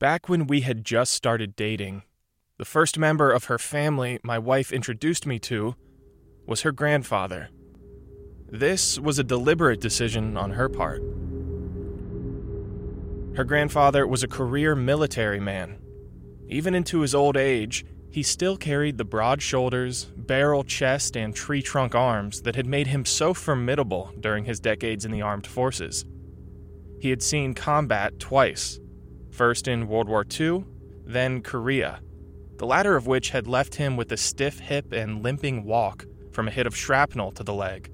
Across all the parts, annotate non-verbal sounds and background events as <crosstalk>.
Back when we had just started dating, the first member of her family my wife introduced me to was her grandfather. This was a deliberate decision on her part. Her grandfather was a career military man. Even into his old age, he still carried the broad shoulders, barrel chest, and tree trunk arms that had made him so formidable during his decades in the armed forces. He had seen combat twice first in World War II, then Korea, the latter of which had left him with a stiff hip and limping walk from a hit of shrapnel to the leg,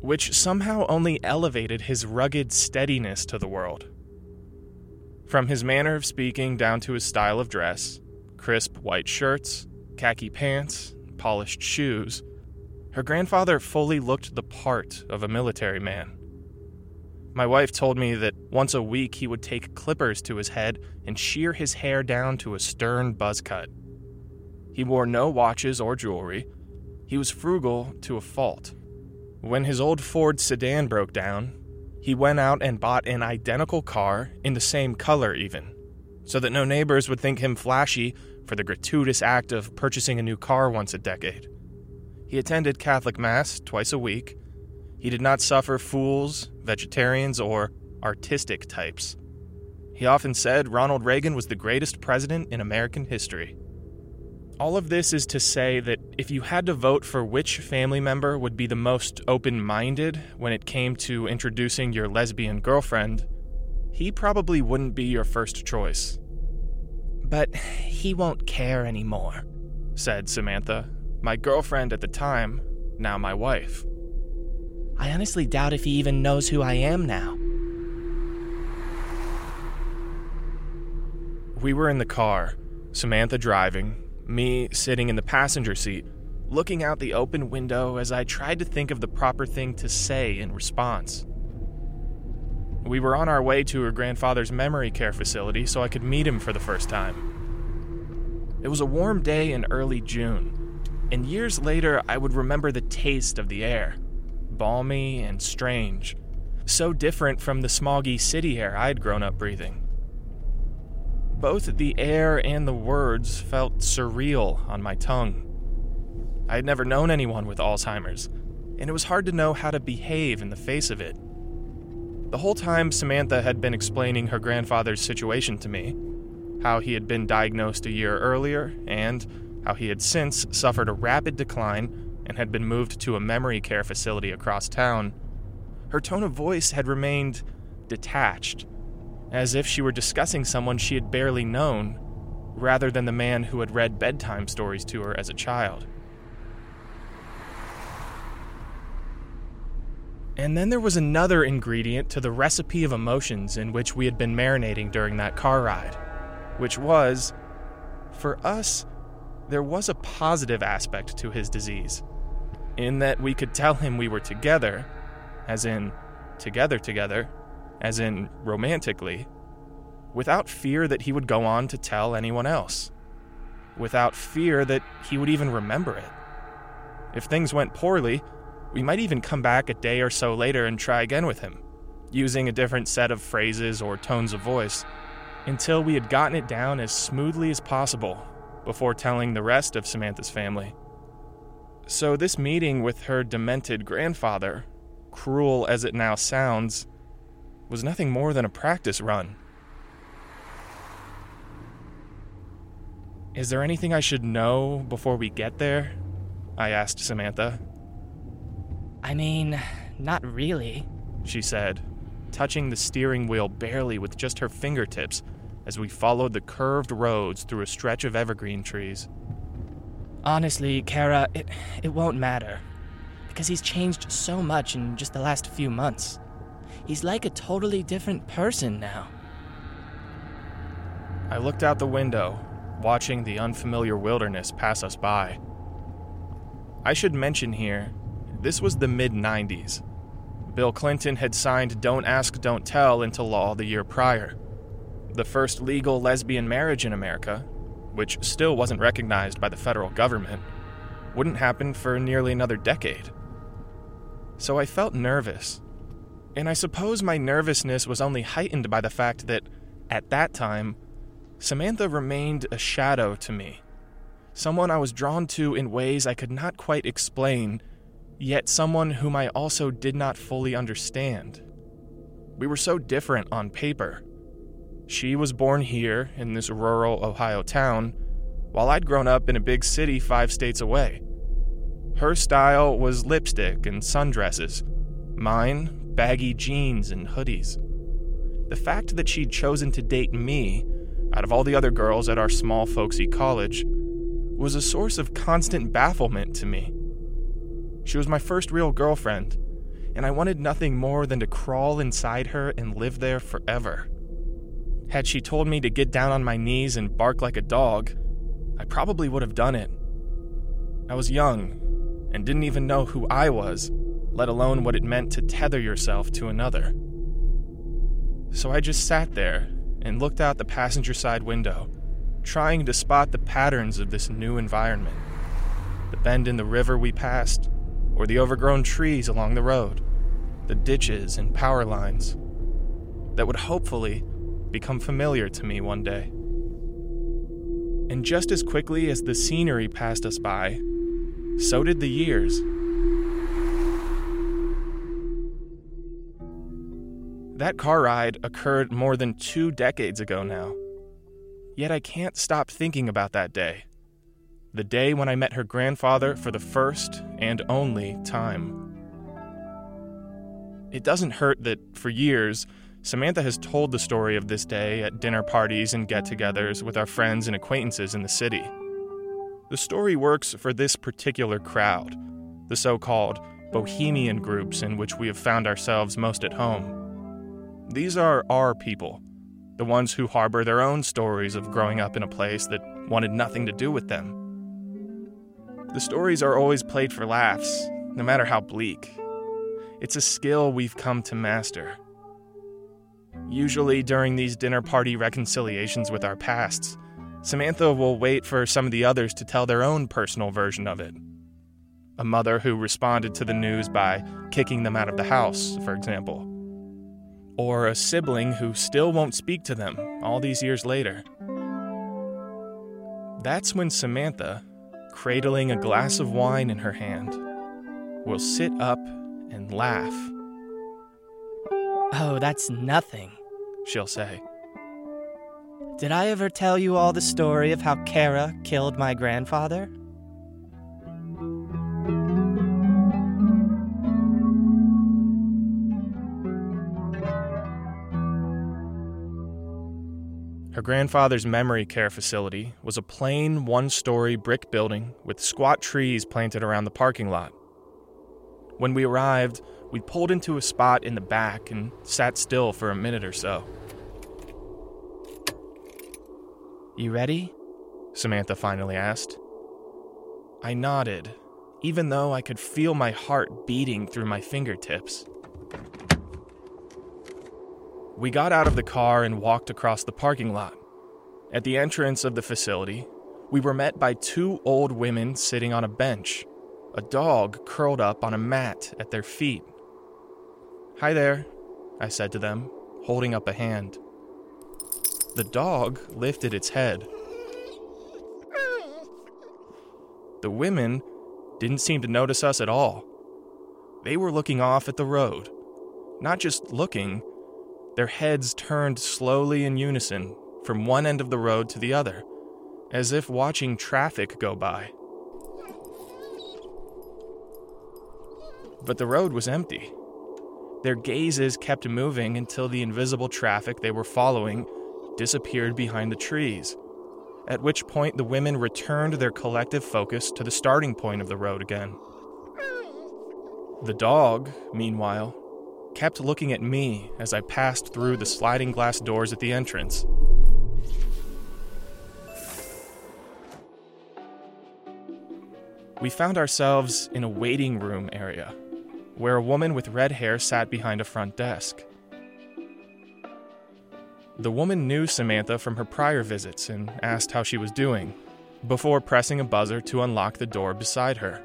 which somehow only elevated his rugged steadiness to the world. From his manner of speaking down to his style of dress, crisp white shirts, khaki pants, polished shoes, her grandfather fully looked the part of a military man. My wife told me that once a week he would take clippers to his head and shear his hair down to a stern buzz cut. He wore no watches or jewelry. He was frugal to a fault. When his old Ford sedan broke down, he went out and bought an identical car in the same color, even, so that no neighbors would think him flashy for the gratuitous act of purchasing a new car once a decade. He attended Catholic Mass twice a week. He did not suffer fools, vegetarians, or artistic types. He often said Ronald Reagan was the greatest president in American history. All of this is to say that if you had to vote for which family member would be the most open minded when it came to introducing your lesbian girlfriend, he probably wouldn't be your first choice. But he won't care anymore, said Samantha, my girlfriend at the time, now my wife. I honestly doubt if he even knows who I am now. We were in the car, Samantha driving, me sitting in the passenger seat, looking out the open window as I tried to think of the proper thing to say in response. We were on our way to her grandfather's memory care facility so I could meet him for the first time. It was a warm day in early June, and years later I would remember the taste of the air balmy and strange, so different from the smoggy city air I'd grown up breathing. Both the air and the words felt surreal on my tongue. I had never known anyone with Alzheimer's, and it was hard to know how to behave in the face of it. The whole time, Samantha had been explaining her grandfather's situation to me how he had been diagnosed a year earlier, and how he had since suffered a rapid decline and had been moved to a memory care facility across town. Her tone of voice had remained detached, as if she were discussing someone she had barely known, rather than the man who had read bedtime stories to her as a child. And then there was another ingredient to the recipe of emotions in which we had been marinating during that car ride, which was, for us, there was a positive aspect to his disease, in that we could tell him we were together, as in together together, as in romantically, without fear that he would go on to tell anyone else, without fear that he would even remember it. If things went poorly, we might even come back a day or so later and try again with him, using a different set of phrases or tones of voice, until we had gotten it down as smoothly as possible before telling the rest of Samantha's family. So, this meeting with her demented grandfather, cruel as it now sounds, was nothing more than a practice run. Is there anything I should know before we get there? I asked Samantha. I mean, not really, she said, touching the steering wheel barely with just her fingertips as we followed the curved roads through a stretch of evergreen trees. Honestly, Kara, it, it won't matter. Because he's changed so much in just the last few months. He's like a totally different person now. I looked out the window, watching the unfamiliar wilderness pass us by. I should mention here this was the mid 90s. Bill Clinton had signed Don't Ask, Don't Tell into law the year prior. The first legal lesbian marriage in America, which still wasn't recognized by the federal government, wouldn't happen for nearly another decade. So I felt nervous. And I suppose my nervousness was only heightened by the fact that, at that time, Samantha remained a shadow to me, someone I was drawn to in ways I could not quite explain, yet someone whom I also did not fully understand. We were so different on paper. She was born here in this rural Ohio town, while I'd grown up in a big city five states away. Her style was lipstick and sundresses, mine, baggy jeans and hoodies. The fact that she'd chosen to date me, out of all the other girls at our small folksy college, was a source of constant bafflement to me. She was my first real girlfriend, and I wanted nothing more than to crawl inside her and live there forever. Had she told me to get down on my knees and bark like a dog, I probably would have done it. I was young and didn't even know who I was, let alone what it meant to tether yourself to another. So I just sat there and looked out the passenger side window, trying to spot the patterns of this new environment the bend in the river we passed, or the overgrown trees along the road, the ditches and power lines that would hopefully become familiar to me one day. And just as quickly as the scenery passed us by, so did the years. That car ride occurred more than two decades ago now. Yet I can't stop thinking about that day. The day when I met her grandfather for the first and only time. It doesn't hurt that, for years, Samantha has told the story of this day at dinner parties and get togethers with our friends and acquaintances in the city. The story works for this particular crowd, the so called bohemian groups in which we have found ourselves most at home. These are our people, the ones who harbor their own stories of growing up in a place that wanted nothing to do with them. The stories are always played for laughs, no matter how bleak. It's a skill we've come to master. Usually, during these dinner party reconciliations with our pasts, Samantha will wait for some of the others to tell their own personal version of it. A mother who responded to the news by kicking them out of the house, for example or a sibling who still won't speak to them all these years later. That's when Samantha, cradling a glass of wine in her hand, will sit up and laugh. Oh, that's nothing, she'll say. Did I ever tell you all the story of how Kara killed my grandfather? Her grandfather's memory care facility was a plain one story brick building with squat trees planted around the parking lot. When we arrived, we pulled into a spot in the back and sat still for a minute or so. You ready? Samantha finally asked. I nodded, even though I could feel my heart beating through my fingertips. We got out of the car and walked across the parking lot. At the entrance of the facility, we were met by two old women sitting on a bench, a dog curled up on a mat at their feet. Hi there, I said to them, holding up a hand. The dog lifted its head. The women didn't seem to notice us at all. They were looking off at the road. Not just looking, their heads turned slowly in unison from one end of the road to the other, as if watching traffic go by. But the road was empty. Their gazes kept moving until the invisible traffic they were following disappeared behind the trees, at which point the women returned their collective focus to the starting point of the road again. The dog, meanwhile, kept looking at me as I passed through the sliding glass doors at the entrance. We found ourselves in a waiting room area where a woman with red hair sat behind a front desk. The woman knew Samantha from her prior visits and asked how she was doing, before pressing a buzzer to unlock the door beside her.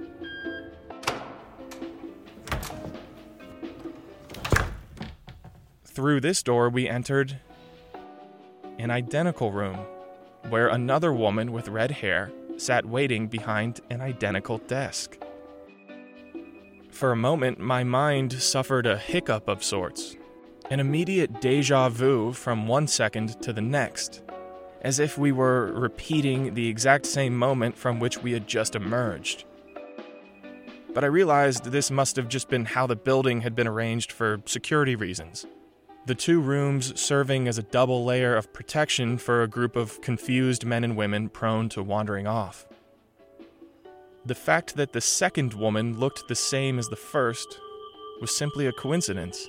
Through this door, we entered an identical room where another woman with red hair sat waiting behind an identical desk. For a moment, my mind suffered a hiccup of sorts, an immediate deja vu from one second to the next, as if we were repeating the exact same moment from which we had just emerged. But I realized this must have just been how the building had been arranged for security reasons. The two rooms serving as a double layer of protection for a group of confused men and women prone to wandering off. The fact that the second woman looked the same as the first was simply a coincidence.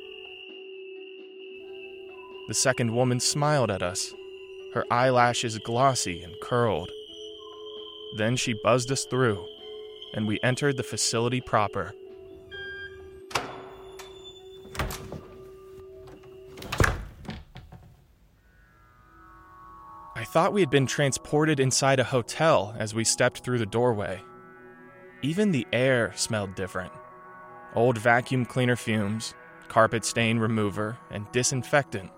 The second woman smiled at us, her eyelashes glossy and curled. Then she buzzed us through, and we entered the facility proper. I thought we had been transported inside a hotel as we stepped through the doorway. Even the air smelled different old vacuum cleaner fumes, carpet stain remover, and disinfectant.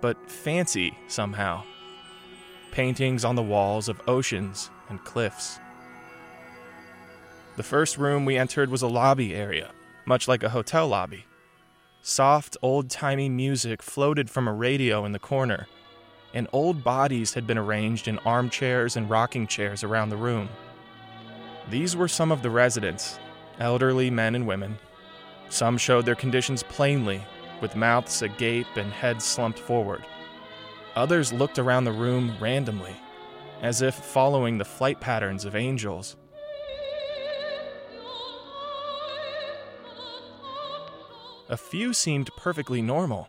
But fancy somehow. Paintings on the walls of oceans and cliffs. The first room we entered was a lobby area, much like a hotel lobby. Soft, old timey music floated from a radio in the corner, and old bodies had been arranged in armchairs and rocking chairs around the room. These were some of the residents, elderly men and women. Some showed their conditions plainly, with mouths agape and heads slumped forward. Others looked around the room randomly, as if following the flight patterns of angels. A few seemed perfectly normal,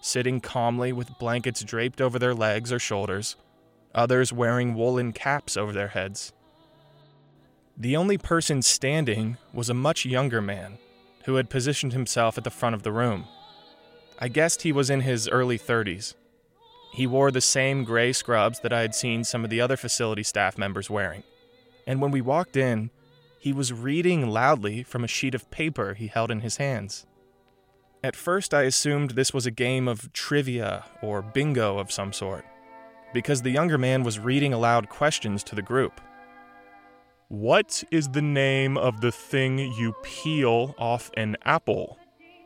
sitting calmly with blankets draped over their legs or shoulders, others wearing woolen caps over their heads. The only person standing was a much younger man who had positioned himself at the front of the room. I guessed he was in his early 30s. He wore the same gray scrubs that I had seen some of the other facility staff members wearing. And when we walked in, he was reading loudly from a sheet of paper he held in his hands. At first, I assumed this was a game of trivia or bingo of some sort, because the younger man was reading aloud questions to the group. What is the name of the thing you peel off an apple?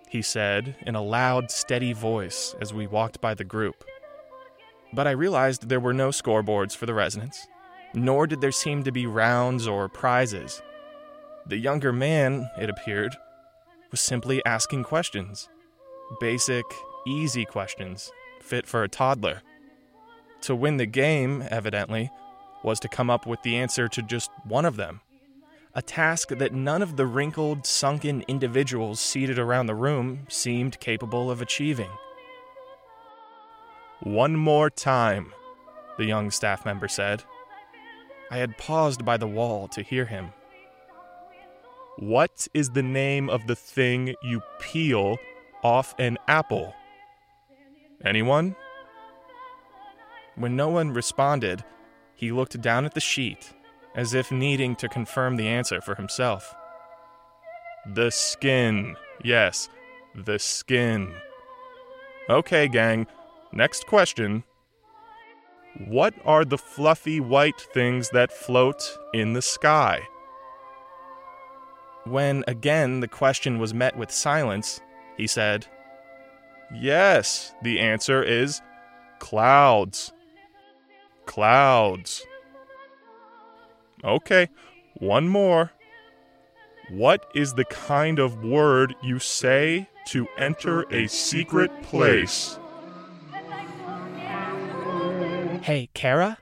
He said in a loud, steady voice as we walked by the group. But I realized there were no scoreboards for the residents, nor did there seem to be rounds or prizes. The younger man, it appeared, was simply asking questions. Basic, easy questions, fit for a toddler. To win the game, evidently, was to come up with the answer to just one of them. A task that none of the wrinkled, sunken individuals seated around the room seemed capable of achieving. One more time, the young staff member said. I had paused by the wall to hear him. What is the name of the thing you peel off an apple? Anyone? When no one responded, he looked down at the sheet, as if needing to confirm the answer for himself. The skin. Yes, the skin. Okay, gang, next question. What are the fluffy white things that float in the sky? When again the question was met with silence, he said, Yes, the answer is clouds clouds. Okay, one more. What is the kind of word you say to enter a secret place? Hey, Kara?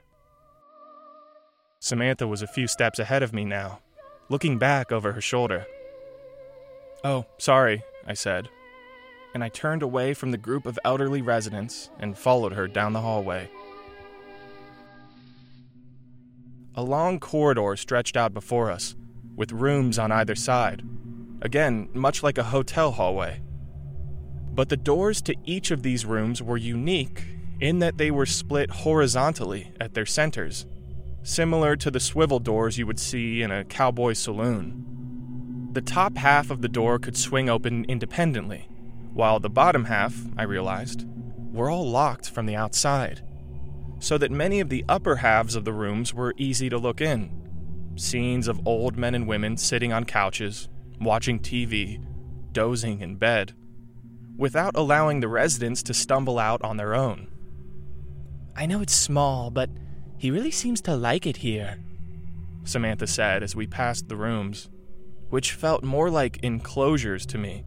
Samantha was a few steps ahead of me now, looking back over her shoulder. Oh, sorry, I said, and I turned away from the group of elderly residents and followed her down the hallway. A long corridor stretched out before us, with rooms on either side. Again, much like a hotel hallway. But the doors to each of these rooms were unique in that they were split horizontally at their centers, similar to the swivel doors you would see in a cowboy saloon. The top half of the door could swing open independently, while the bottom half, I realized, were all locked from the outside. So that many of the upper halves of the rooms were easy to look in. Scenes of old men and women sitting on couches, watching TV, dozing in bed, without allowing the residents to stumble out on their own. I know it's small, but he really seems to like it here, Samantha said as we passed the rooms, which felt more like enclosures to me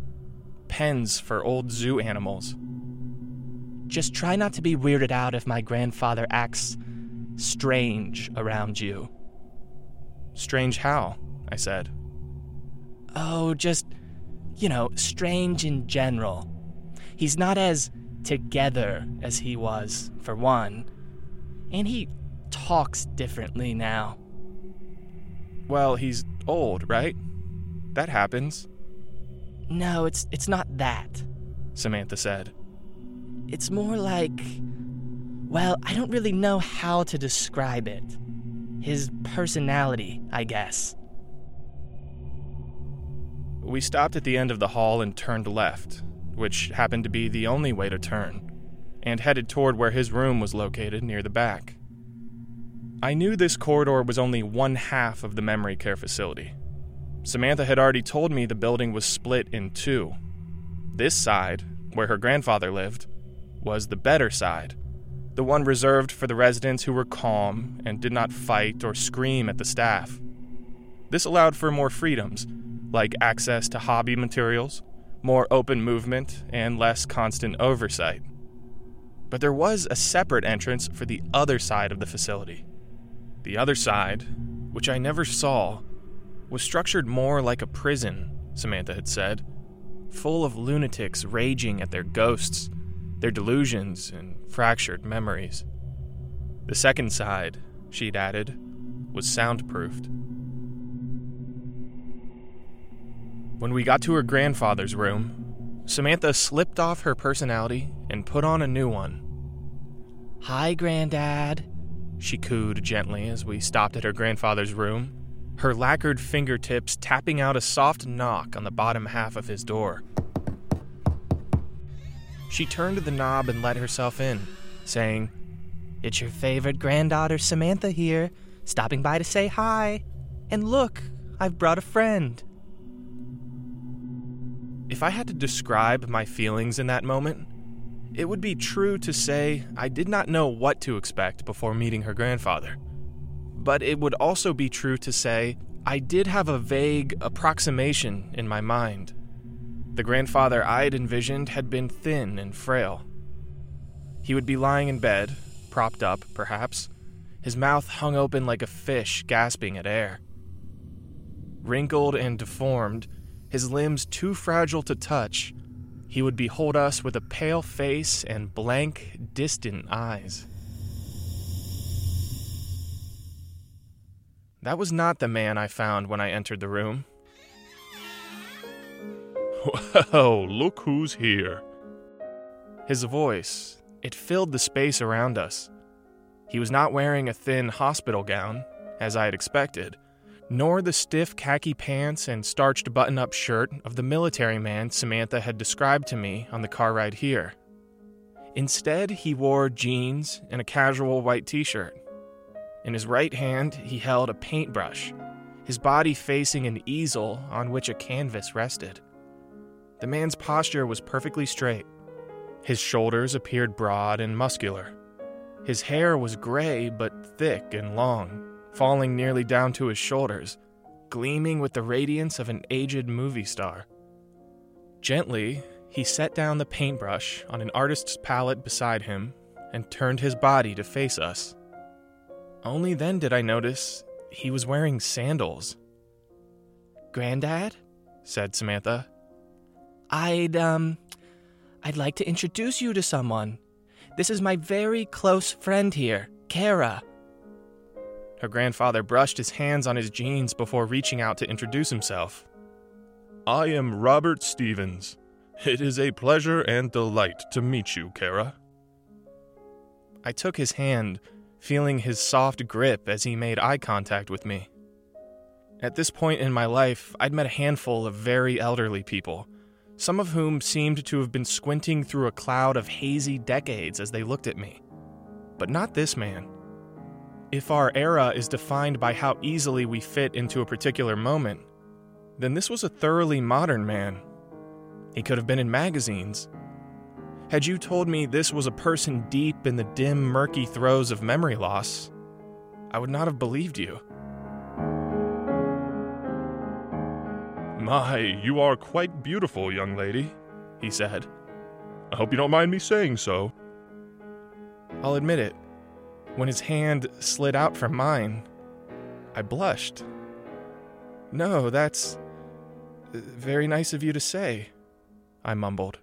pens for old zoo animals. Just try not to be weirded out if my grandfather acts strange around you. Strange how? I said. Oh, just, you know, strange in general. He's not as together as he was, for one. And he talks differently now. Well, he's old, right? That happens. No, it's it's not that, Samantha said. It's more like well, I don't really know how to describe it. His personality, I guess. We stopped at the end of the hall and turned left, which happened to be the only way to turn, and headed toward where his room was located near the back. I knew this corridor was only one half of the memory care facility. Samantha had already told me the building was split in two. This side, where her grandfather lived, was the better side, the one reserved for the residents who were calm and did not fight or scream at the staff. This allowed for more freedoms, like access to hobby materials, more open movement, and less constant oversight. But there was a separate entrance for the other side of the facility. The other side, which I never saw, was structured more like a prison, Samantha had said, full of lunatics raging at their ghosts, their delusions, and fractured memories. The second side, she'd added, was soundproofed. When we got to her grandfather's room, Samantha slipped off her personality and put on a new one. Hi, Granddad, she cooed gently as we stopped at her grandfather's room, her lacquered fingertips tapping out a soft knock on the bottom half of his door. She turned the knob and let herself in, saying, It's your favorite granddaughter, Samantha, here, stopping by to say hi. And look, I've brought a friend. If I had to describe my feelings in that moment, it would be true to say I did not know what to expect before meeting her grandfather. But it would also be true to say I did have a vague approximation in my mind. The grandfather I had envisioned had been thin and frail. He would be lying in bed, propped up, perhaps, his mouth hung open like a fish gasping at air. Wrinkled and deformed, his limbs too fragile to touch, he would behold us with a pale face and blank, distant eyes. That was not the man I found when I entered the room. Well, look who's here. His voice, it filled the space around us. He was not wearing a thin hospital gown, as I had expected, nor the stiff khaki pants and starched button up shirt of the military man Samantha had described to me on the car ride here. Instead, he wore jeans and a casual white t shirt. In his right hand, he held a paintbrush, his body facing an easel on which a canvas rested. The man's posture was perfectly straight. His shoulders appeared broad and muscular. His hair was gray but thick and long, falling nearly down to his shoulders, gleaming with the radiance of an aged movie star. Gently, he set down the paintbrush on an artist's palette beside him and turned his body to face us. Only then did I notice he was wearing sandals. Granddad? said Samantha. I'd, um, I'd like to introduce you to someone. This is my very close friend here, Kara. Her grandfather brushed his hands on his jeans before reaching out to introduce himself. I am Robert Stevens. It is a pleasure and delight to meet you, Kara. I took his hand, feeling his soft grip as he made eye contact with me. At this point in my life, I'd met a handful of very elderly people, some of whom seemed to have been squinting through a cloud of hazy decades as they looked at me. but not this man. If our era is defined by how easily we fit into a particular moment, then this was a thoroughly modern man. He could have been in magazines. Had you told me this was a person deep in the dim, murky throes of memory loss, I would not have believed you. My, you are quite beautiful, young lady, he said. I hope you don't mind me saying so. I'll admit it. When his hand slid out from mine, I blushed. No, that's uh, very nice of you to say, I mumbled.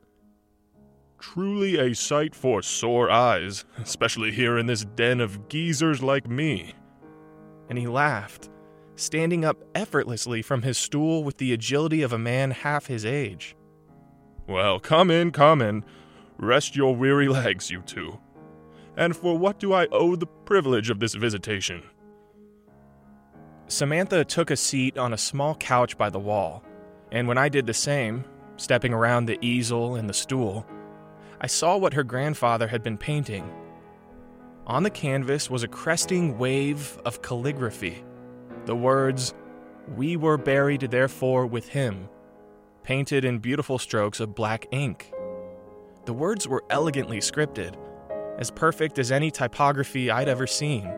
Truly a sight for sore eyes, especially here in this den of geezers like me. And he laughed, standing up effortlessly from his stool with the agility of a man half his age. Well, come in, come in. Rest your weary legs, you two. And for what do I owe the privilege of this visitation? Samantha took a seat on a small couch by the wall, and when I did the same, stepping around the easel and the stool, I saw what her grandfather had been painting. On the canvas was a cresting wave of calligraphy. The words, We were buried therefore with him, painted in beautiful strokes of black ink. The words were elegantly scripted, as perfect as any typography I'd ever seen.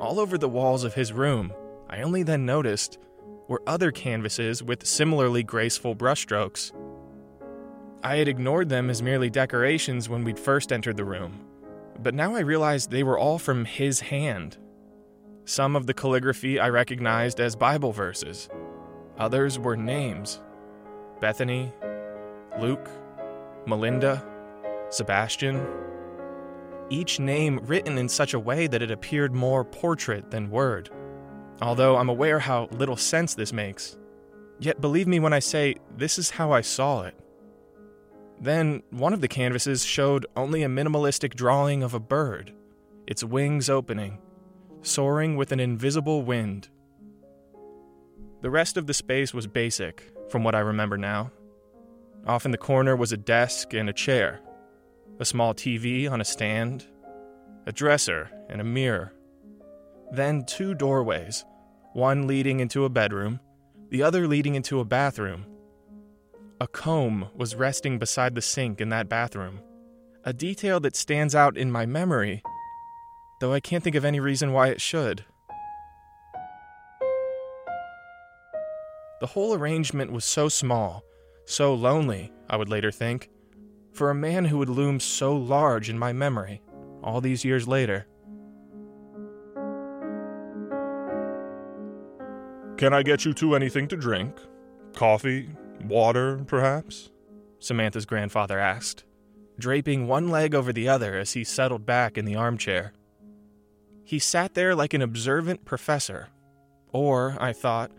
All over the walls of his room, I only then noticed, were other canvases with similarly graceful brushstrokes. I had ignored them as merely decorations when we'd first entered the room, but now I realized they were all from his hand. Some of the calligraphy I recognized as Bible verses, others were names Bethany, Luke, Melinda, Sebastian. Each name written in such a way that it appeared more portrait than word. Although I'm aware how little sense this makes. Yet believe me when I say this is how I saw it. Then, one of the canvases showed only a minimalistic drawing of a bird, its wings opening, soaring with an invisible wind. The rest of the space was basic, from what I remember now. Off in the corner was a desk and a chair, a small TV on a stand, a dresser, and a mirror. Then two doorways, one leading into a bedroom, the other leading into a bathroom. A comb was resting beside the sink in that bathroom, a detail that stands out in my memory, though I can't think of any reason why it should. The whole arrangement was so small, so lonely, I would later think, for a man who would loom so large in my memory all these years later. Can I get you two anything to drink? Coffee? Water, perhaps? Samantha's grandfather asked, draping one leg over the other as he settled back in the armchair. He sat there like an observant professor, or, I thought,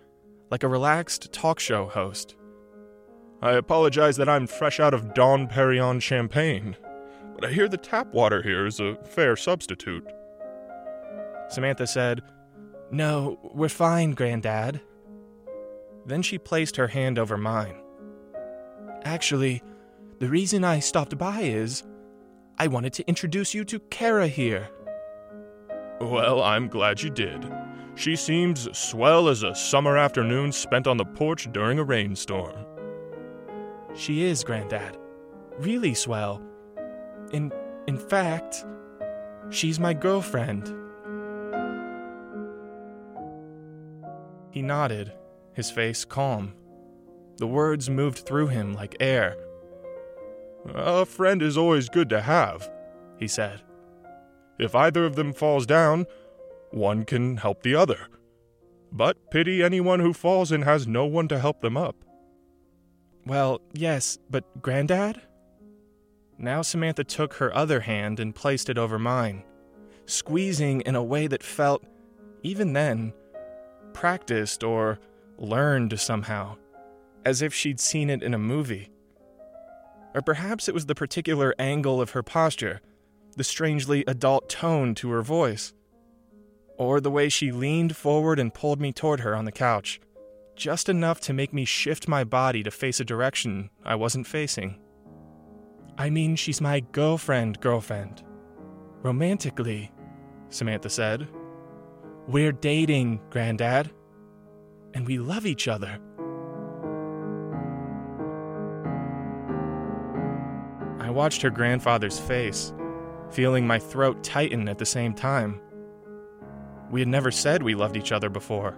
like a relaxed talk show host. I apologize that I'm fresh out of Dom Perignon champagne, but I hear the tap water here is a fair substitute. Samantha said, No, we're fine, Granddad. Then she placed her hand over mine. Actually, the reason I stopped by is I wanted to introduce you to Kara here. Well, I'm glad you did. She seems swell as a summer afternoon spent on the porch during a rainstorm. She is, Granddad. Really swell. In in fact, she's my girlfriend. He nodded, his face calm. The words moved through him like air. A friend is always good to have, he said. If either of them falls down, one can help the other. But pity anyone who falls and has no one to help them up. Well, yes, but Granddad? Now Samantha took her other hand and placed it over mine, squeezing in a way that felt, even then, practiced or learned somehow, as if she'd seen it in a movie. Or perhaps it was the particular angle of her posture, the strangely adult tone to her voice, or the way she leaned forward and pulled me toward her on the couch, just enough to make me shift my body to face a direction I wasn't facing. I mean, she's my girlfriend, girlfriend. Romantically, Samantha said. We're dating, Granddad. And we love each other. I watched her grandfather's face, feeling my throat tighten at the same time. We had never said we loved each other before.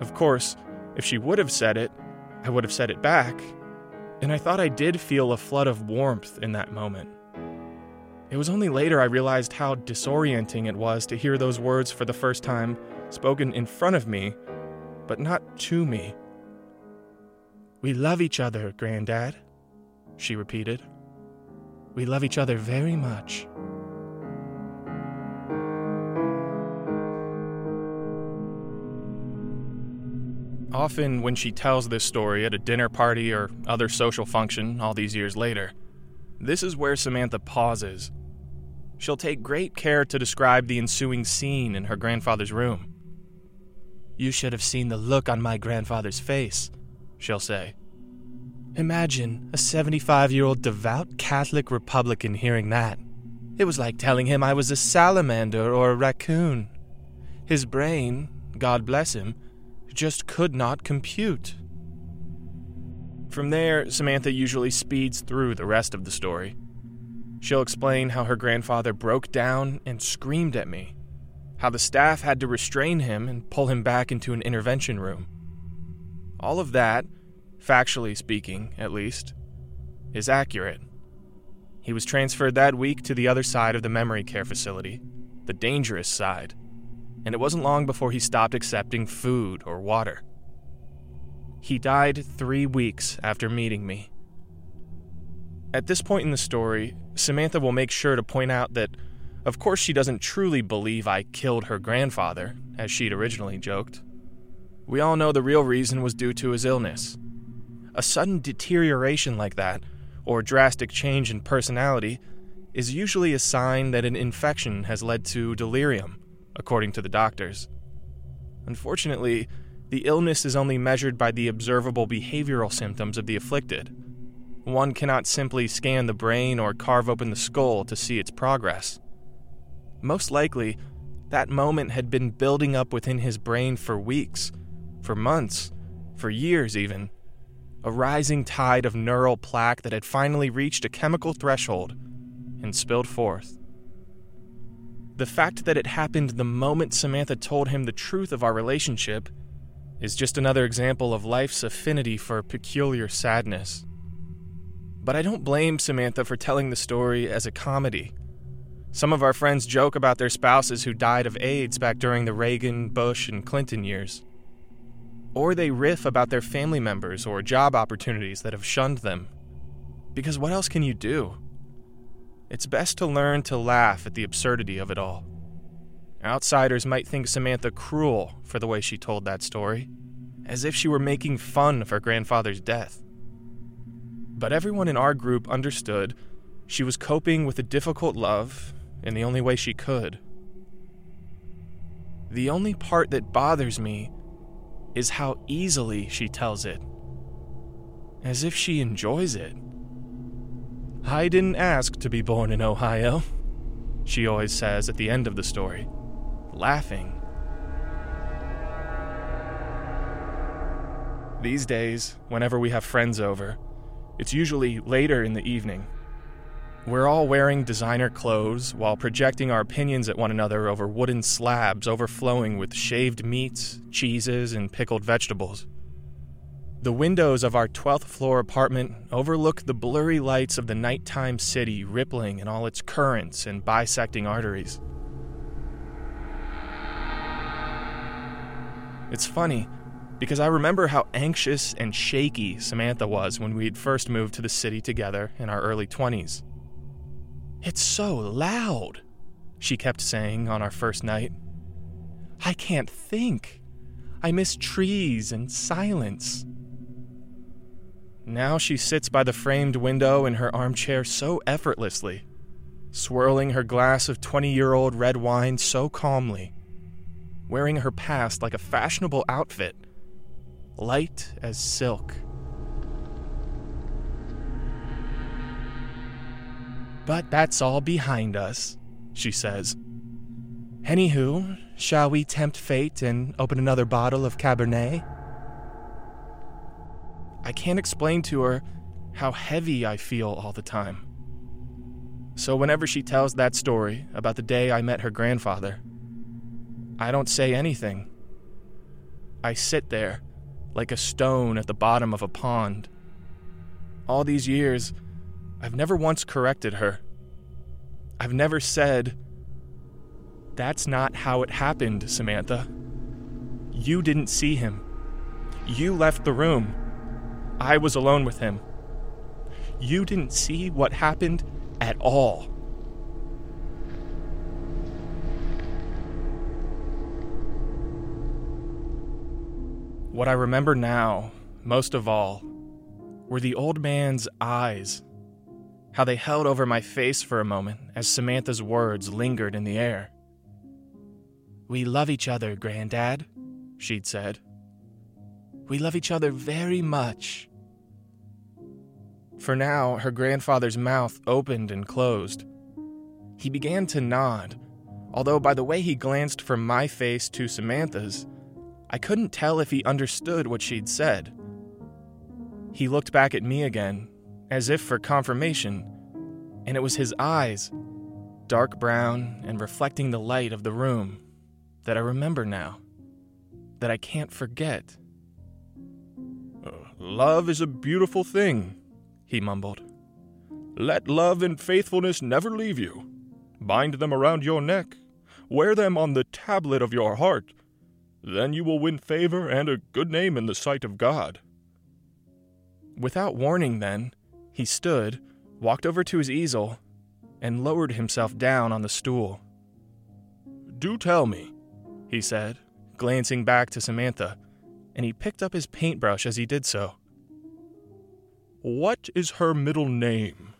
Of course, if she would have said it, I would have said it back, and I thought I did feel a flood of warmth in that moment. It was only later I realized how disorienting it was to hear those words for the first time spoken in front of me, but not to me. We love each other, Granddad, she repeated. We love each other very much. Often, when she tells this story at a dinner party or other social function all these years later, this is where Samantha pauses. She'll take great care to describe the ensuing scene in her grandfather's room. You should have seen the look on my grandfather's face, she'll say. Imagine a 75 year old devout Catholic Republican hearing that. It was like telling him I was a salamander or a raccoon. His brain, God bless him, just could not compute. From there, Samantha usually speeds through the rest of the story. She'll explain how her grandfather broke down and screamed at me, how the staff had to restrain him and pull him back into an intervention room. All of that factually speaking, at least, is accurate. He was transferred that week to the other side of the memory care facility, the dangerous side, and it wasn't long before he stopped accepting food or water. He died three weeks after meeting me. At this point in the story, Samantha will make sure to point out that, of course, she doesn't truly believe I killed her grandfather, as she'd originally joked. We all know the real reason was due to his illness. A sudden deterioration like that, or drastic change in personality, is usually a sign that an infection has led to delirium, according to the doctors. Unfortunately, the illness is only measured by the observable behavioral symptoms of the afflicted. One cannot simply scan the brain or carve open the skull to see its progress. Most likely, that moment had been building up within his brain for weeks, for months, for years even a rising tide of neural plaque that had finally reached a chemical threshold and spilled forth. The fact that it happened the moment Samantha told him the truth of our relationship is just another example of life's affinity for peculiar sadness. But I don't blame Samantha for telling the story as a comedy. Some of our friends joke about their spouses who died of AIDS back during the Reagan, Bush, and Clinton years or they riff about their family members or job opportunities that have shunned them. Because what else can you do? It's best to learn to laugh at the absurdity of it all. Outsiders might think Samantha cruel for the way she told that story, as if she were making fun of her grandfather's death. But everyone in our group understood she was coping with a difficult love in the only way she could. The only part that bothers me is how easily she tells it. As if she enjoys it. I didn't ask to be born in Ohio, she always says at the end of the story, laughing. These days, whenever we have friends over, it's usually later in the evening, we're all wearing designer clothes while projecting our opinions at one another over wooden slabs overflowing with shaved meats, cheeses, and pickled vegetables. The windows of our 12th floor apartment overlook the blurry lights of the nighttime city rippling in all its currents and bisecting arteries. It's funny, because I remember how anxious and shaky Samantha was when we'd first moved to the city together in our early 20s. It's so loud, she kept saying on our first night. I can't think. I miss trees and silence. Now she sits by the framed window in her armchair so effortlessly, swirling her glass of 20 year old red wine so calmly, wearing her past like a fashionable outfit, light as silk. But that's all behind us, she says. Anywho, shall we tempt fate and open another bottle of Cabernet? I can't explain to her how heavy I feel all the time. So, whenever she tells that story about the day I met her grandfather, I don't say anything. I sit there like a stone at the bottom of a pond. All these years, I've never once corrected her. I've never said, That's not how it happened, Samantha. You didn't see him. You left the room. I was alone with him. You didn't see what happened at all. What I remember now, most of all, were the old man's eyes. How they held over my face for a moment as Samantha's words lingered in the air. We love each other, Granddad, she'd said. We love each other very much. For now, her grandfather's mouth opened and closed. He began to nod, although by the way he glanced from my face to Samantha's, I couldn't tell if he understood what she'd said. He looked back at me again, as if for confirmation, and it was his eyes, dark brown and reflecting the light of the room, that I remember now, that I can't forget. Uh, love is a beautiful thing, he mumbled. Let love and faithfulness never leave you. Bind them around your neck. Wear them on the tablet of your heart. Then you will win favor and a good name in the sight of God. Without warning, then, he stood, walked over to his easel, and lowered himself down on the stool. Do tell me, he said, glancing back to Samantha, and he picked up his paintbrush as he did so. What is her middle name?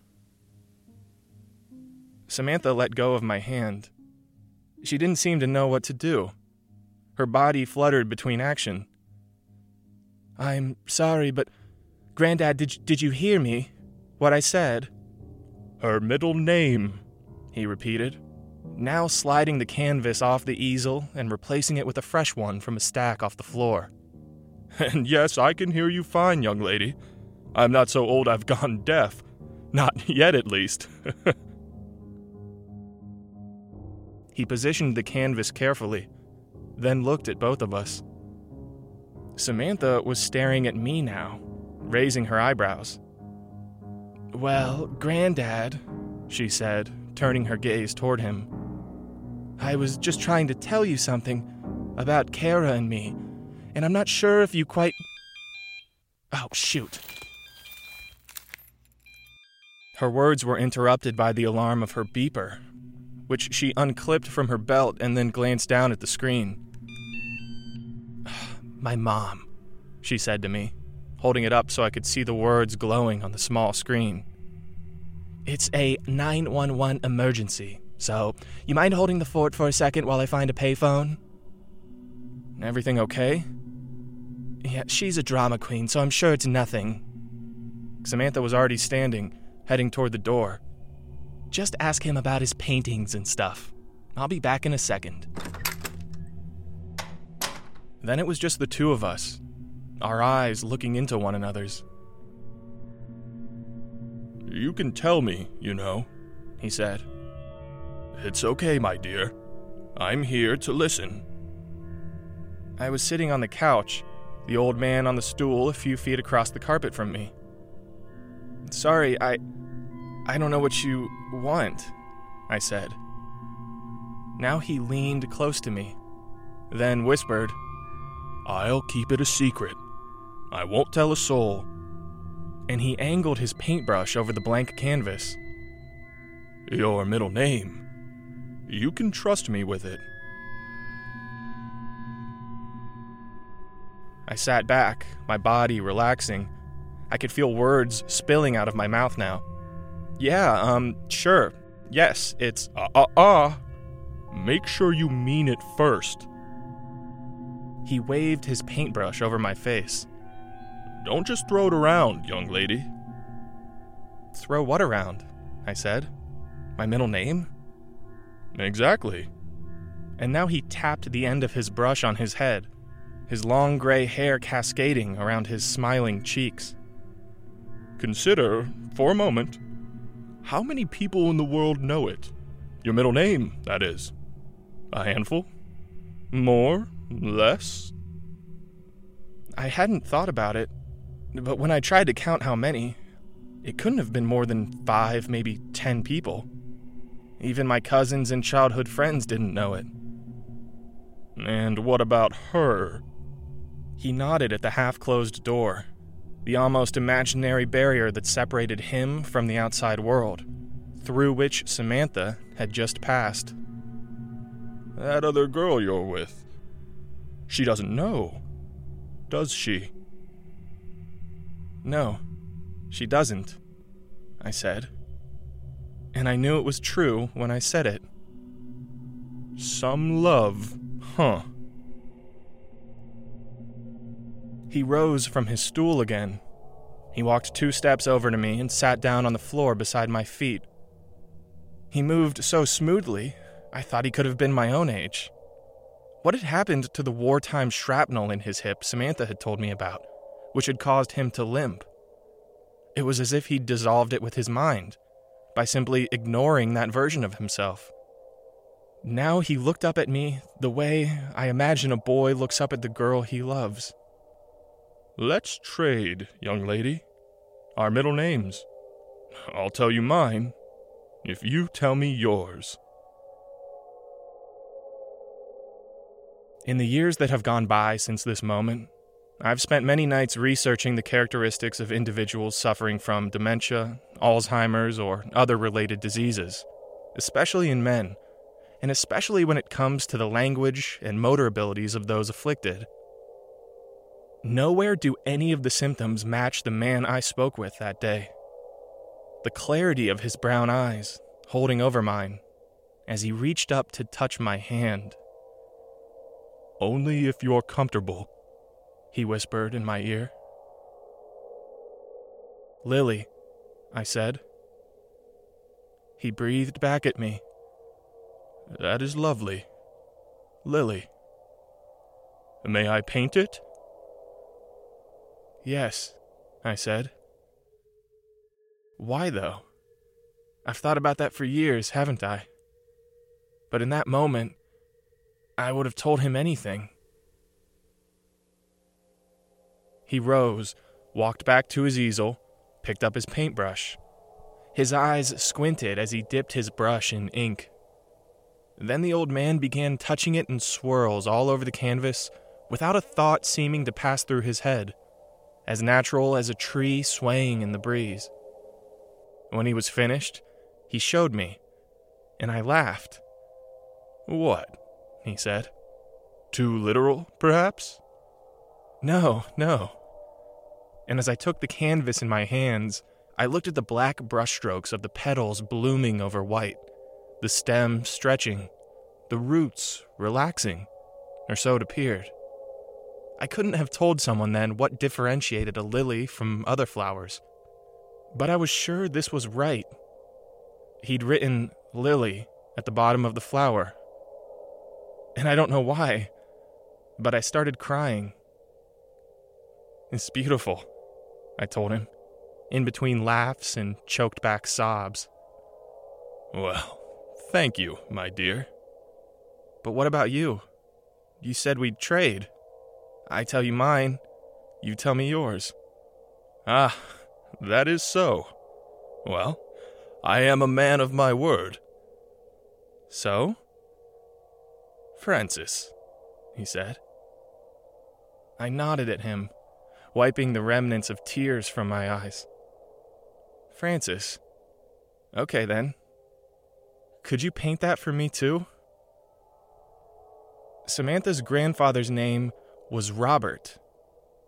Samantha let go of my hand. She didn't seem to know what to do. Her body fluttered between action. I'm sorry, but Grandad, did, did you hear me? What I said? Her middle name, he repeated, now sliding the canvas off the easel and replacing it with a fresh one from a stack off the floor. <laughs> And yes, I can hear you fine, young lady. I'm not so old I've gone <laughs> deaf. Not yet, at least. <laughs> he positioned the canvas carefully, then looked at both of us. Samantha was staring at me now, raising her eyebrows. Well, Granddad, she said, turning her gaze toward him. I was just trying to tell you something about Kara and me, and I'm not sure if you quite. Oh, shoot. Her words were interrupted by the alarm of her beeper, which she unclipped from her belt and then glanced down at the screen. <sighs> My mom, she said to me, holding it up so I could see the words glowing on the small screen. It's a 911 emergency, so you mind holding the fort for a second while I find a payphone? Everything okay? Yeah, she's a drama queen, so I'm sure it's nothing. Samantha was already standing, heading toward the door. Just ask him about his paintings and stuff. I'll be back in a second. Then it was just the two of us, our eyes looking into one another's. You can tell me, you know, he said. It's okay, my dear. I'm here to listen. I was sitting on the couch, the old man on the stool a few feet across the carpet from me. Sorry, I. I don't know what you want, I said. Now he leaned close to me, then whispered, I'll keep it a secret. I won't tell a soul. And he angled his paintbrush over the blank canvas. Your middle name. You can trust me with it. I sat back, my body relaxing. I could feel words spilling out of my mouth now. Yeah, um, sure. Yes, it's uh uh uh. Make sure you mean it first. He waved his paintbrush over my face. Don't just throw it around, young lady. Throw what around? I said. My middle name? Exactly. And now he tapped the end of his brush on his head, his long gray hair cascading around his smiling cheeks. Consider, for a moment, how many people in the world know it. Your middle name, that is. A handful? More? Less? I hadn't thought about it, but when I tried to count how many, it couldn't have been more than five, maybe ten people. Even my cousins and childhood friends didn't know it. And what about her? He nodded at the half closed door, the almost imaginary barrier that separated him from the outside world, through which Samantha had just passed. That other girl you're with. She doesn't know, does she? No, she doesn't, I said. And I knew it was true when I said it. Some love, huh? He rose from his stool again. He walked two steps over to me and sat down on the floor beside my feet. He moved so smoothly, I thought he could have been my own age. What had happened to the wartime shrapnel in his hip Samantha had told me about, which had caused him to limp? It was as if he'd dissolved it with his mind, by simply ignoring that version of himself. Now he looked up at me the way I imagine a boy looks up at the girl he loves. Let's trade, young lady. Our middle names. I'll tell you mine, if you tell me yours. In the years that have gone by since this moment, I've spent many nights researching the characteristics of individuals suffering from dementia, Alzheimer's, or other related diseases, especially in men, and especially when it comes to the language and motor abilities of those afflicted. Nowhere do any of the symptoms match the man I spoke with that day. The clarity of his brown eyes, holding over mine, as he reached up to touch my hand only if you're comfortable, he whispered in my ear. Lily, I said. He breathed back at me. That is lovely. Lily. May I paint it? Yes, I said. Why, though? I've thought about that for years, haven't I? But in that moment, I would have told him anything. He rose, walked back to his easel, picked up his paintbrush. His eyes squinted as he dipped his brush in ink. Then the old man began touching it in swirls all over the canvas without a thought seeming to pass through his head, as natural as a tree swaying in the breeze. When he was finished, he showed me, and I laughed. What? he said. Too literal, perhaps? No, no. And as I took the canvas in my hands, I looked at the black brushstrokes of the petals blooming over white, the stem stretching, the roots relaxing, or so it appeared. I couldn't have told someone then what differentiated a lily from other flowers, but I was sure this was right. He'd written lily at the bottom of the flower and I don't know why, but I started crying. It's beautiful, I told him, in between laughs and choked back sobs. Well, thank you, my dear. But what about you? You said we'd trade. I tell you mine, you tell me yours. Ah, that is so. Well, I am a man of my word. So? Francis, he said. I nodded at him, wiping the remnants of tears from my eyes. Francis. Okay then. Could you paint that for me too? Samantha's grandfather's name was Robert.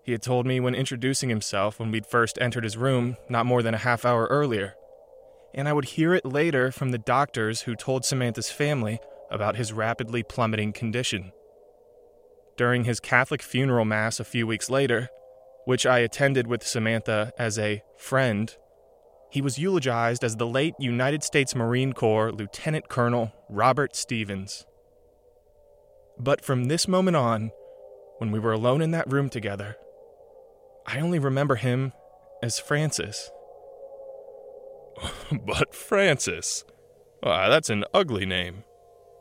He had told me when introducing himself when we'd first entered his room not more than a half hour earlier. And I would hear it later from the doctors who told Samantha's family about his rapidly plummeting condition. During his Catholic funeral mass a few weeks later, which I attended with Samantha as a friend, he was eulogized as the late United States Marine Corps Lieutenant Colonel Robert Stevens. But from this moment on, when we were alone in that room together, I only remember him as Francis. <laughs> but Francis? Why, that's an ugly name,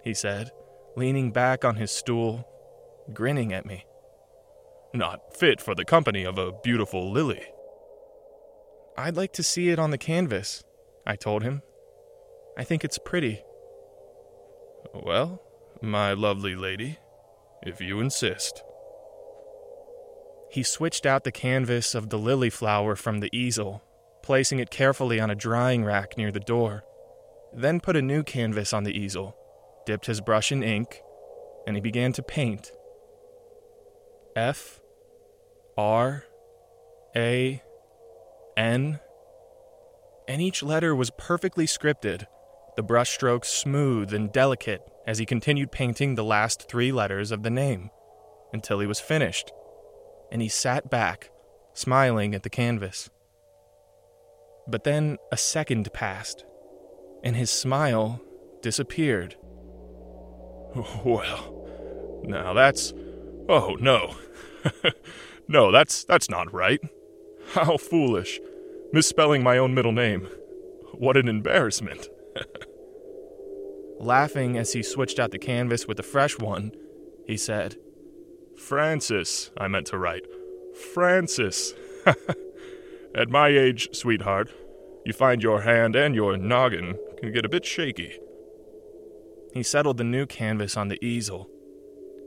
he said, leaning back on his stool, grinning at me. Not fit for the company of a beautiful lily. I'd like to see it on the canvas, I told him. I think it's pretty. Well, my lovely lady, if you insist. He switched out the canvas of the lily flower from the easel, placing it carefully on a drying rack near the door, then put a new canvas on the easel, dipped his brush in ink, and he began to paint. F R A N and each letter was perfectly scripted, the brushstrokes smooth and delicate as he continued painting the last three letters of the name until he was finished, and he sat back, smiling at the canvas. But then a second passed, and his smile disappeared. <laughs> Well, now that's. Oh, no. <laughs> no, that's, that's not right. How foolish. Misspelling my own middle name. What an embarrassment. <laughs> Laughing as he switched out the canvas with a fresh one, he said, Francis, I meant to write. Francis. <laughs> At my age, sweetheart, you find your hand and your noggin can get a bit shaky. He settled the new canvas on the easel,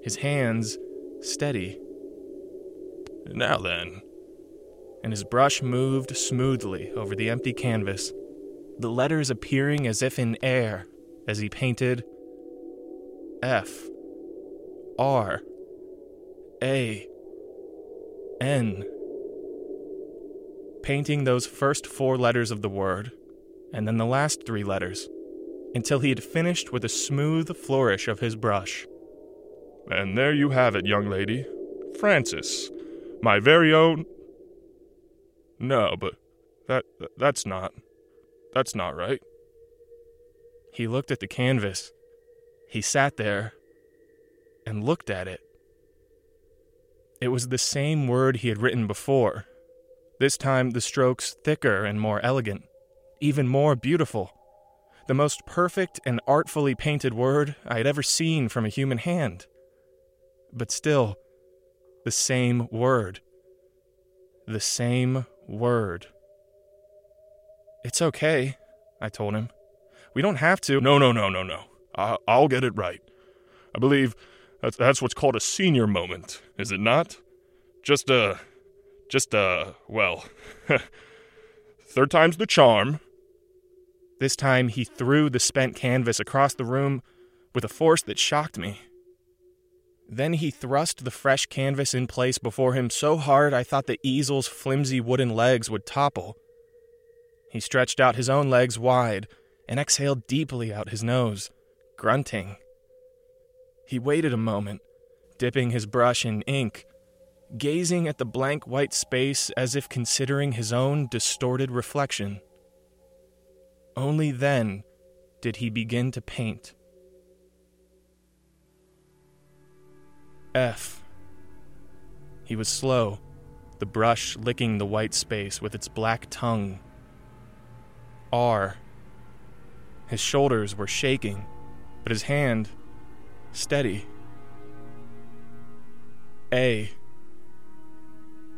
his hands steady. Now then. And his brush moved smoothly over the empty canvas, the letters appearing as if in air as he painted F R A N. Painting those first four letters of the word, and then the last three letters, until he had finished with a smooth flourish of his brush. And there you have it, young lady. Francis. My very own. No, but that that's not. That's not right. He looked at the canvas. He sat there and looked at it. It was the same word he had written before, this time the strokes thicker and more elegant, even more beautiful. The most perfect and artfully painted word I had ever seen from a human hand. But still, the same word. The same word. It's okay, I told him. We don't have to. No, no, no, no, no. I- I'll get it right. I believe that's, that's what's called a senior moment, is it not? Just a. Just a. Well. <laughs> third time's the charm. This time he threw the spent canvas across the room with a force that shocked me. Then he thrust the fresh canvas in place before him so hard I thought the easel's flimsy wooden legs would topple. He stretched out his own legs wide and exhaled deeply out his nose, grunting. He waited a moment, dipping his brush in ink, gazing at the blank white space as if considering his own distorted reflection. Only then did he begin to paint. F. He was slow, the brush licking the white space with its black tongue. R. His shoulders were shaking, but his hand steady. A.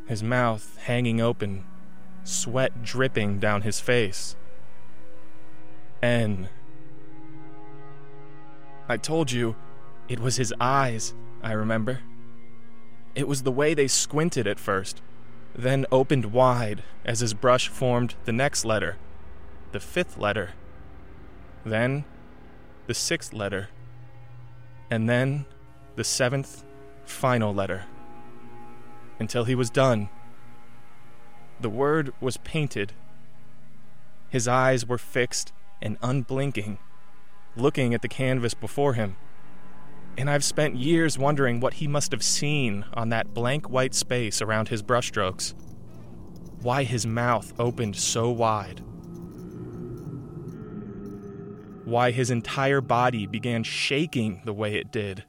His mouth hanging open, sweat dripping down his face. N. I told you, it was his eyes, I remember. It was the way they squinted at first, then opened wide as his brush formed the next letter, the fifth letter. Then the sixth letter. And then the seventh, final letter. Until he was done. The word was painted. His eyes were fixed and unblinking, looking at the canvas before him. And I've spent years wondering what he must have seen on that blank white space around his brushstrokes. Why his mouth opened so wide why his entire body began shaking the way it did.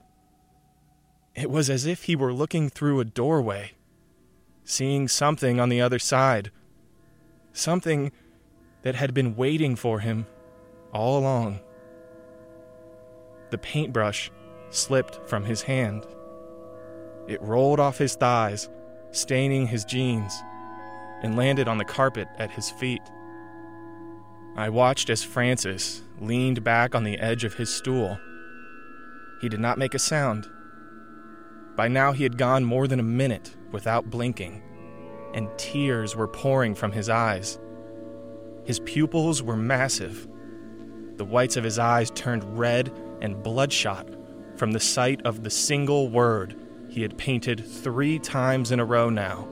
It was as if he were looking through a doorway, seeing something on the other side, something that had been waiting for him all along. The paintbrush slipped from his hand. It rolled off his thighs, staining his jeans, and landed on the carpet at his feet. I watched as Francis leaned back on the edge of his stool. He did not make a sound. By now, he had gone more than a minute without blinking, and tears were pouring from his eyes. His pupils were massive. The whites of his eyes turned red and bloodshot from the sight of the single word he had painted three times in a row now.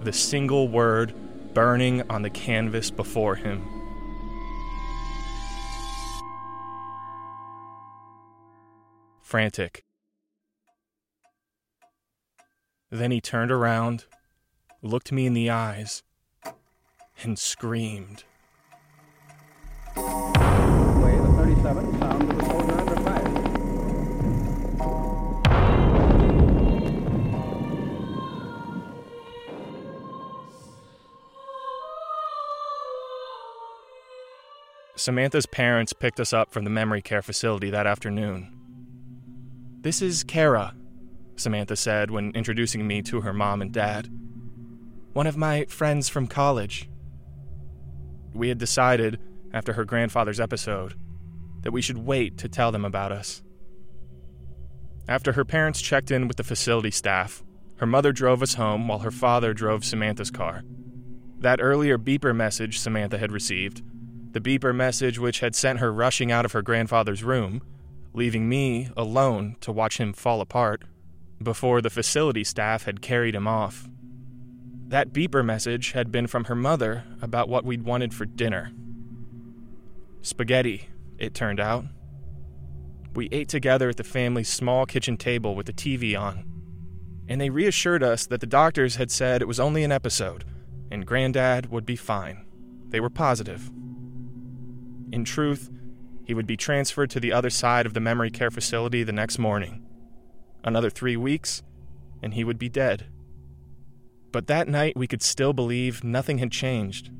The single word burning on the canvas before him. Frantic. Then he turned around, looked me in the eyes, and screamed. Way the 37, uh, Samantha's parents picked us up from the memory care facility that afternoon. This is Kara, Samantha said when introducing me to her mom and dad. One of my friends from college. We had decided, after her grandfather's episode, that we should wait to tell them about us. After her parents checked in with the facility staff, her mother drove us home while her father drove Samantha's car. That earlier beeper message Samantha had received, the beeper message which had sent her rushing out of her grandfather's room, leaving me alone to watch him fall apart, before the facility staff had carried him off. That beeper message had been from her mother about what we'd wanted for dinner. Spaghetti, it turned out. We ate together at the family's small kitchen table with the TV on, and they reassured us that the doctors had said it was only an episode and Granddad would be fine. They were positive. In truth, he would be transferred to the other side of the memory care facility the next morning. Another three weeks, and he would be dead. But that night, we could still believe nothing had changed.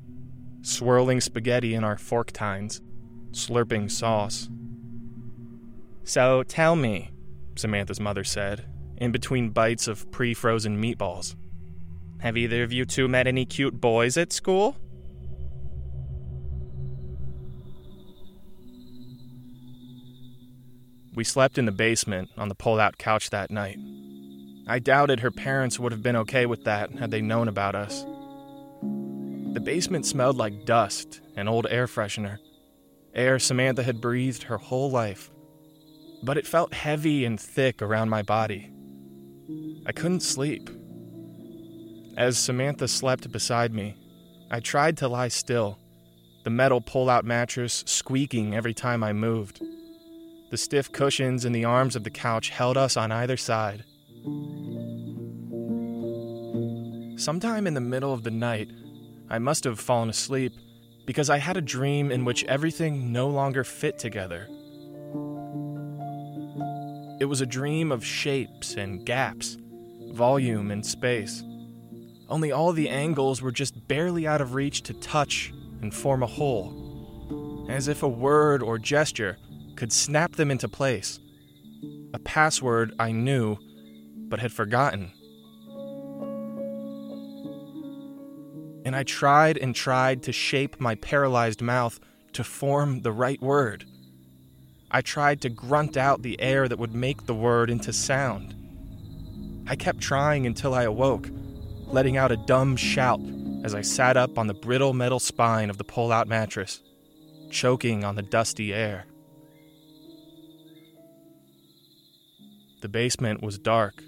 Swirling spaghetti in our fork tines, slurping sauce. So tell me, Samantha's mother said, in between bites of pre frozen meatballs. Have either of you two met any cute boys at school? We slept in the basement on the pull out couch that night. I doubted her parents would have been okay with that had they known about us. The basement smelled like dust and old air freshener, air Samantha had breathed her whole life. But it felt heavy and thick around my body. I couldn't sleep. As Samantha slept beside me, I tried to lie still, the metal pull out mattress squeaking every time I moved. The stiff cushions in the arms of the couch held us on either side. Sometime in the middle of the night, I must have fallen asleep because I had a dream in which everything no longer fit together. It was a dream of shapes and gaps, volume and space. Only all the angles were just barely out of reach to touch and form a whole, as if a word or gesture could snap them into place. A password I knew, but had forgotten. And I tried and tried to shape my paralyzed mouth to form the right word. I tried to grunt out the air that would make the word into sound. I kept trying until I awoke letting out a dumb shout as I sat up on the brittle metal spine of the pull out mattress, choking on the dusty air. The basement was dark,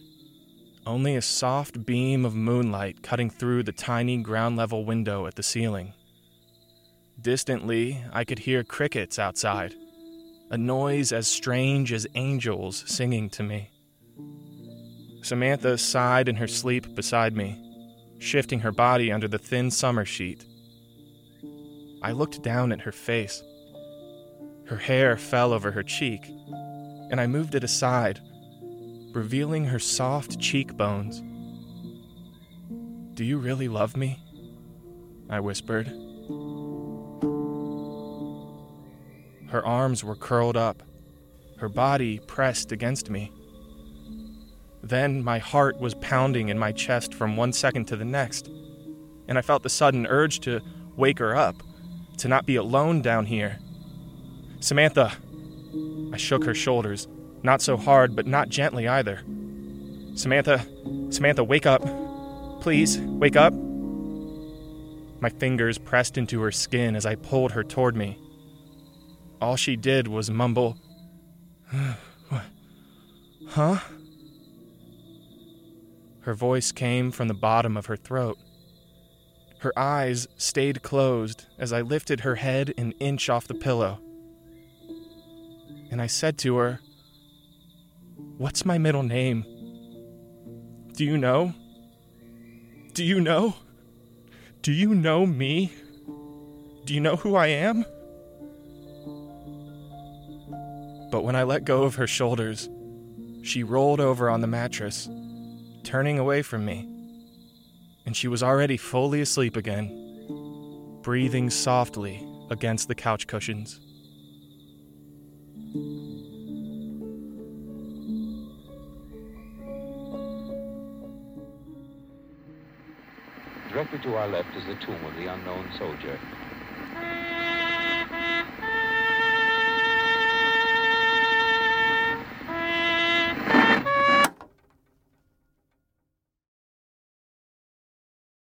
only a soft beam of moonlight cutting through the tiny ground level window at the ceiling. Distantly, I could hear crickets outside, a noise as strange as angels singing to me. Samantha sighed in her sleep beside me, shifting her body under the thin summer sheet. I looked down at her face. Her hair fell over her cheek, and I moved it aside, revealing her soft cheekbones. Do you really love me? I whispered. Her arms were curled up, her body pressed against me. Then my heart was pounding in my chest from one second to the next, and I felt the sudden urge to wake her up, to not be alone down here. Samantha! I shook her shoulders, not so hard, but not gently either. Samantha, Samantha, wake up. Please, wake up. My fingers pressed into her skin as I pulled her toward me. All she did was mumble, <sighs> Huh? Her voice came from the bottom of her throat. Her eyes stayed closed as I lifted her head an inch off the pillow. And I said to her, What's my middle name? Do you know? Do you know? Do you know me? Do you know who I am? But when I let go of her shoulders, she rolled over on the mattress, turning away from me. And she was already fully asleep again, breathing softly against the couch cushions. Directly to our left is the tomb of the unknown soldier,